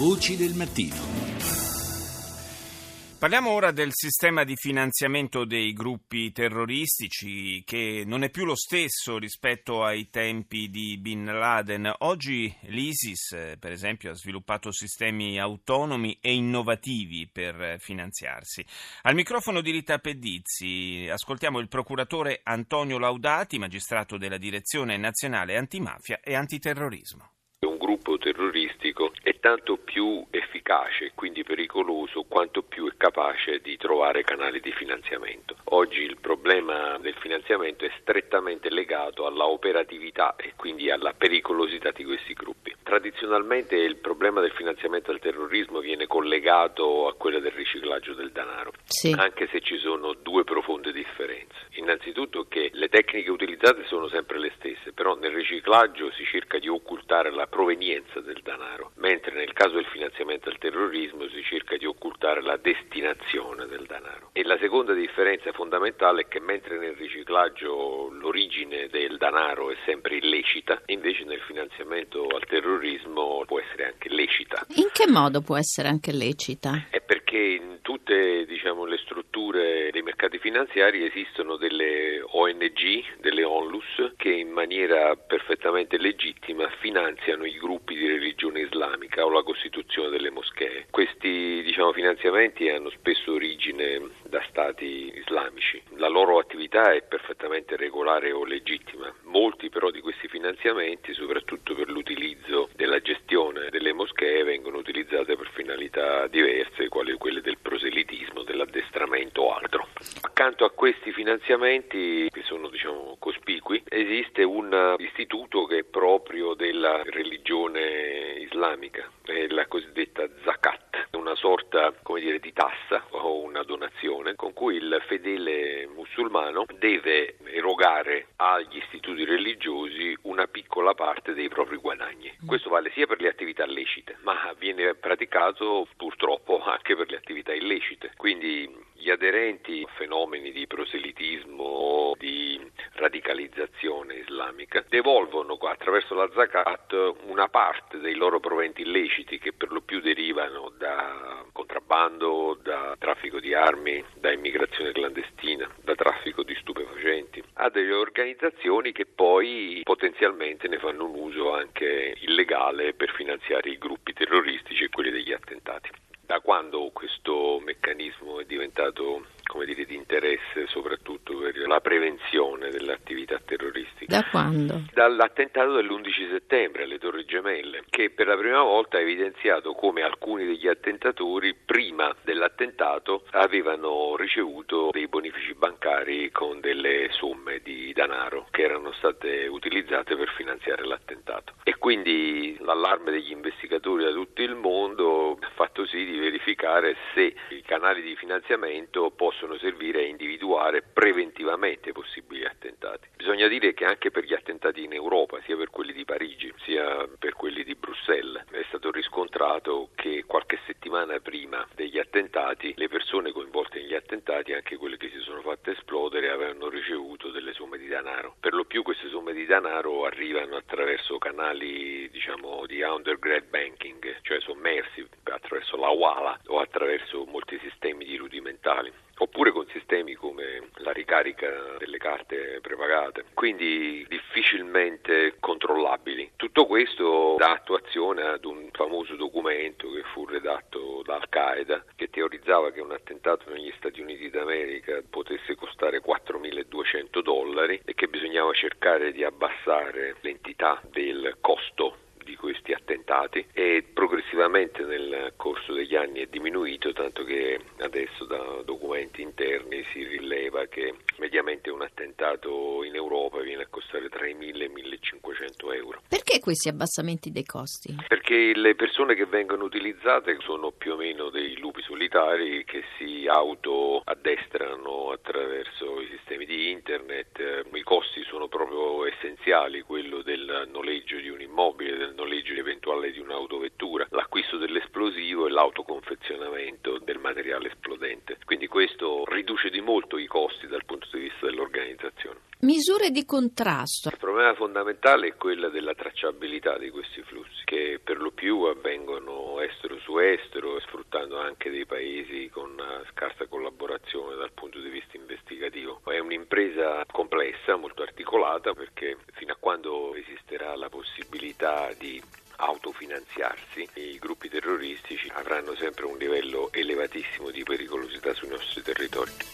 Voci del mattino. Parliamo ora del sistema di finanziamento dei gruppi terroristici che non è più lo stesso rispetto ai tempi di Bin Laden. Oggi l'ISIS, per esempio, ha sviluppato sistemi autonomi e innovativi per finanziarsi. Al microfono di Rita Pedizzi ascoltiamo il procuratore Antonio Laudati, magistrato della Direzione Nazionale Antimafia e Antiterrorismo gruppo terroristico tanto più efficace e quindi pericoloso quanto più è capace di trovare canali di finanziamento. Oggi il problema del finanziamento è strettamente legato alla operatività e quindi alla pericolosità di questi gruppi. Tradizionalmente il problema del finanziamento al terrorismo viene collegato a quello del riciclaggio del denaro, sì. anche se ci sono due profonde differenze. Innanzitutto che le tecniche utilizzate sono sempre le stesse, però nel riciclaggio si cerca di occultare la provenienza del denaro, mentre nel caso del finanziamento al terrorismo si cerca di occultare la destinazione del denaro. E la seconda differenza fondamentale è che mentre nel riciclaggio l'origine del denaro è sempre illecita, invece nel finanziamento al terrorismo può essere anche lecita. In che modo può essere anche lecita? È perché in tutte diciamo, le strutture dei mercati finanziari esistono delle ONG, delle ONLUS, che in maniera perfettamente legittima finanziano i gruppi di religione islamica o la costituzione delle moschee. Questi diciamo, finanziamenti hanno spesso origine da stati islamici. La loro attività è perfettamente regolare o legittima. Molti però di questi finanziamenti, soprattutto per l'utilizzo della gestione delle moschee, vengono utilizzati per finalità diverse, quali quelle del proselitismo, dell'addestramento o altro. Accanto a questi finanziamenti, che sono diciamo, cospicui, esiste un istituto che è proprio della religione islamica, è la cosiddetta zakat, una sorta dire, di tassa o una donazione con cui il fedele musulmano deve erogare agli istituti religiosi una piccola parte dei propri guadagni. Questo vale sia per le attività lecite, ma viene praticato purtroppo anche per le attività illecite. Quindi gli aderenti a fenomeni di proselitismo o di radicalizzazione islamica devolvono attraverso la zakat una parte dei loro proventi illeciti che per lo più derivano da contrabbando, da traffico di armi, da immigrazione clandestina, da traffico di stupefacenti, a delle organizzazioni che poi potenzialmente ne fanno un uso anche illegale per finanziare i gruppi terroristici e quelli degli attentati. Da quando questo meccanismo è diventato come dire, di interesse soprattutto per la prevenzione dell'attività terroristica. Da quando? Dall'attentato dell'11 settembre alle Torri Gemelle, che per la prima volta ha evidenziato come alcuni degli attentatori prima dell'attentato avevano ricevuto dei bonifici bancari con delle somme di denaro che erano state utilizzate per finanziare l'attentato. E quindi l'allarme degli investigatori da tutto il mondo ha fatto sì di verificare se i canali di finanziamento possono possono servire a individuare preventivamente possibili attentati. Bisogna dire che anche per gli attentati in Europa, sia per quelli di Parigi sia per quelli di Bruxelles, è stato riscontrato che qualche settimana prima degli attentati le persone coinvolte negli attentati, anche quelle che si sono fatte esplodere, avevano ricevuto delle somme di denaro. Per lo più queste somme di denaro arrivano attraverso canali diciamo, di undergrad banking, cioè sommersi attraverso la WALA o attraverso molti sistemi di rudimentali oppure con sistemi come la ricarica delle carte prepagate, quindi difficilmente controllabili. Tutto questo dà attuazione ad un famoso documento che fu redatto da Al-Qaeda che teorizzava che un attentato negli Stati Uniti d'America potesse costare 4.200 dollari e che bisognava cercare di abbassare l'entità del costo di questi attentati e progressivamente nel corso degli anni è diminuito tanto che adesso da documenti interni si rileva che mediamente un attentato in Europa viene a costare tra i 1.000 e i 1.500 euro. Perché questi abbassamenti dei costi? Perché le persone che vengono utilizzate sono più o meno dei lupi solitari che si auto-addestrano attraverso i sistemi di internet. I costi sono proprio essenziali, del noleggio di un immobile, del noleggio eventuale di un'autovettura, l'acquisto dell'esplosivo e l'autoconfezionamento del materiale esplodente. Quindi questo riduce di molto i costi dal punto di vista dell'organizzazione. Misure di contrasto. Il problema fondamentale è quello della tracciabilità di questi flussi che per lo più avvengono estero sfruttando anche dei paesi con scarsa collaborazione dal punto di vista investigativo. È un'impresa complessa, molto articolata perché fino a quando esisterà la possibilità di autofinanziarsi, i gruppi terroristici avranno sempre un livello elevatissimo di pericolosità sui nostri territori.